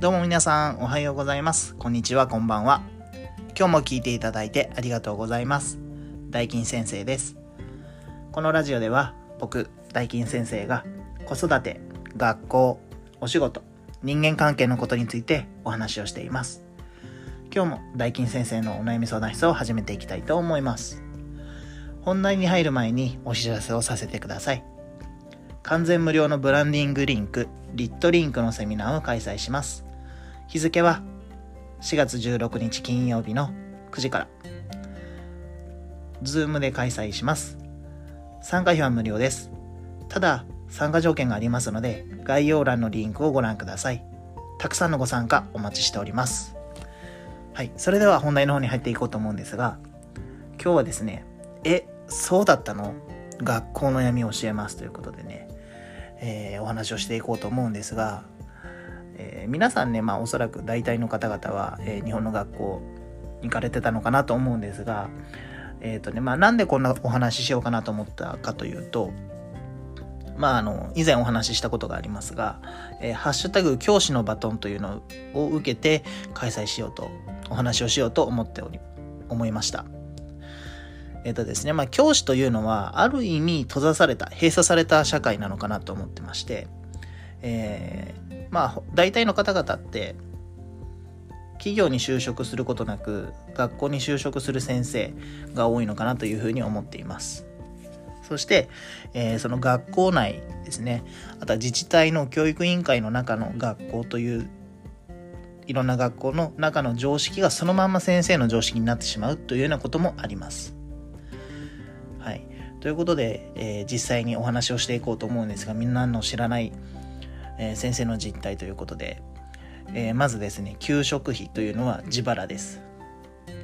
どうも皆さんおはようございます。こんにちは、こんばんは。今日も聞いていただいてありがとうございます。大金先生です。このラジオでは僕、大金先生が子育て、学校、お仕事、人間関係のことについてお話をしています。今日も大金先生のお悩み相談室を始めていきたいと思います。本題に入る前にお知らせをさせてください。完全無料のブランディングリンク、リットリンクのセミナーを開催します。日付は4月16日金曜日の9時から、ズームで開催します。参加費は無料です。ただ、参加条件がありますので、概要欄のリンクをご覧ください。たくさんのご参加お待ちしております。はい、それでは本題の方に入っていこうと思うんですが、今日はですね、え、そうだったの？学校の闇を教えますということでね、えー、お話をしていこうと思うんですが、えー、皆さんね、まあおそらく大体の方々は、えー、日本の学校に行かれてたのかなと思うんですが、えっ、ー、とね、まあなんでこんなお話ししようかなと思ったかというと、まああの、以前お話ししたことがありますが、えー、ハッシュタグ教師のバトンというのを受けて開催しようと、お話をしようと思っており、思いました。えっ、ー、とですね、まあ教師というのは、ある意味閉ざされた、閉鎖された社会なのかなと思ってまして、えー、まあ大体の方々って企業に就職することなく学校に就職する先生が多いのかなというふうに思っています。そして、えー、その学校内ですね。あとは自治体の教育委員会の中の学校といういろんな学校の中の常識がそのまま先生の常識になってしまうというようなこともあります。はい。ということで、えー、実際にお話をしていこうと思うんですがみんなの知らないえー、先生の実態ということで、えー、まずですね、給食費というのは自腹です。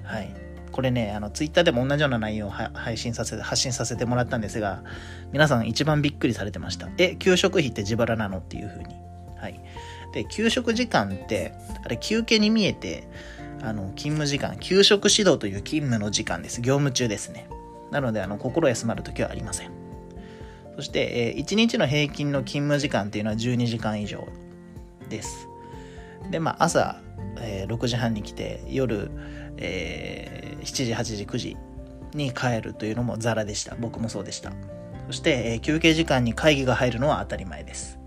はい。これね、あの、ツイッターでも同じような内容を配信させて、発信させてもらったんですが、皆さん一番びっくりされてました。え、給食費って自腹なのっていうふうに。はい。で、給食時間って、あれ休憩に見えて、あの、勤務時間、給食指導という勤務の時間です。業務中ですね。なので、あの、心休まるときはありません。そして、えー、1日の平均の勤務時間っていうのは12時間以上です。で、まあ、朝、えー、6時半に来て、夜、えー、7時、8時、9時に帰るというのもザラでした。僕もそうでした。そして、えー、休憩時間に会議が入るのは当たり前です。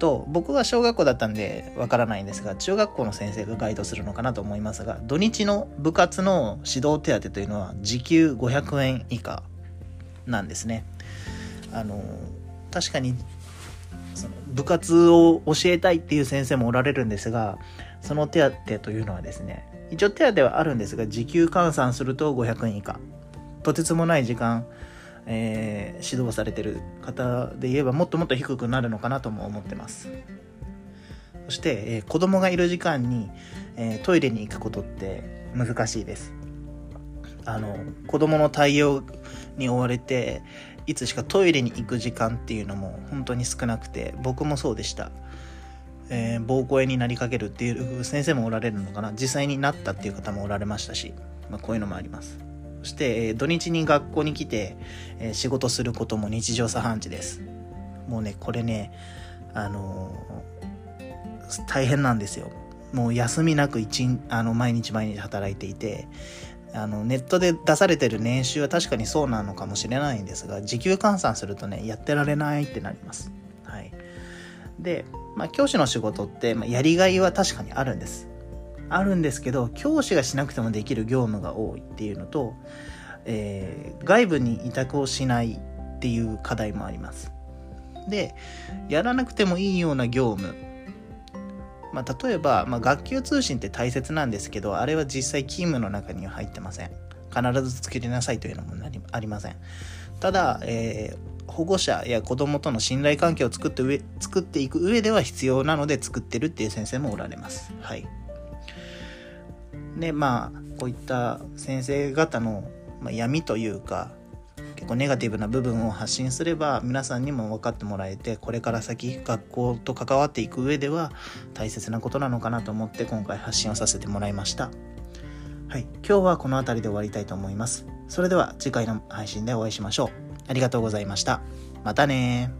と、僕は小学校だったんでわからないんですが、中学校の先生がガイドするのかなと思いますが、土日の部活の指導手当というのは時給500円以下なんですね。あの確かにその部活を教えたいっていう先生もおられるんですがその手当というのはですね一応手当はあるんですが時給換算すると500円以下。とてつもない時間、えー、指導されてる方で言えばもっともっと低くなるのかなとも思ってます。そして、えー、子供がいる時間に、えー、トイレに行くことって難しいです。あの子供の対応に追われていつしかトイレに行く時間っていうのも本当に少なくて僕もそうでした、えー、膀胱炎になりかけるっていう先生もおられるのかな。実際になったっていう方もおられましたし、まあ、こういうのもあります。そして、えー、土日に学校に来て、えー、仕事することも日常茶飯事です。もうねこれねあの大変なんですよ。もう休みなく一あの毎日毎日働いていてあのネットで出されてる年収は確かにそうなのかもしれないんですが時給換算するとねやってられないってなります。はい、で、まあ、教師の仕事って、まあ、やりがいは確かにあるんです。あるんですけど教師がしなくてもできる業務が多いっていうのと、えー、外部に委託をしないっていう課題もあります。でやらなくてもいいような業務まあ、例えば、まあ、学級通信って大切なんですけど、あれは実際勤務の中には入ってません。必ず作りなさいというのもありません。ただ、えー、保護者や子供との信頼関係を作って上作っていく上では必要なので作ってるっていう先生もおられます。はい。で、まあ、こういった先生方の、まあ、闇というか、結構ネガティブな部分を発信すれば皆さんにも分かってもらえてこれから先学校と関わっていく上では大切なことなのかなと思って今回発信をさせてもらいました。はい。今日はこの辺りで終わりたいと思います。それでは次回の配信でお会いしましょう。ありがとうございました。またね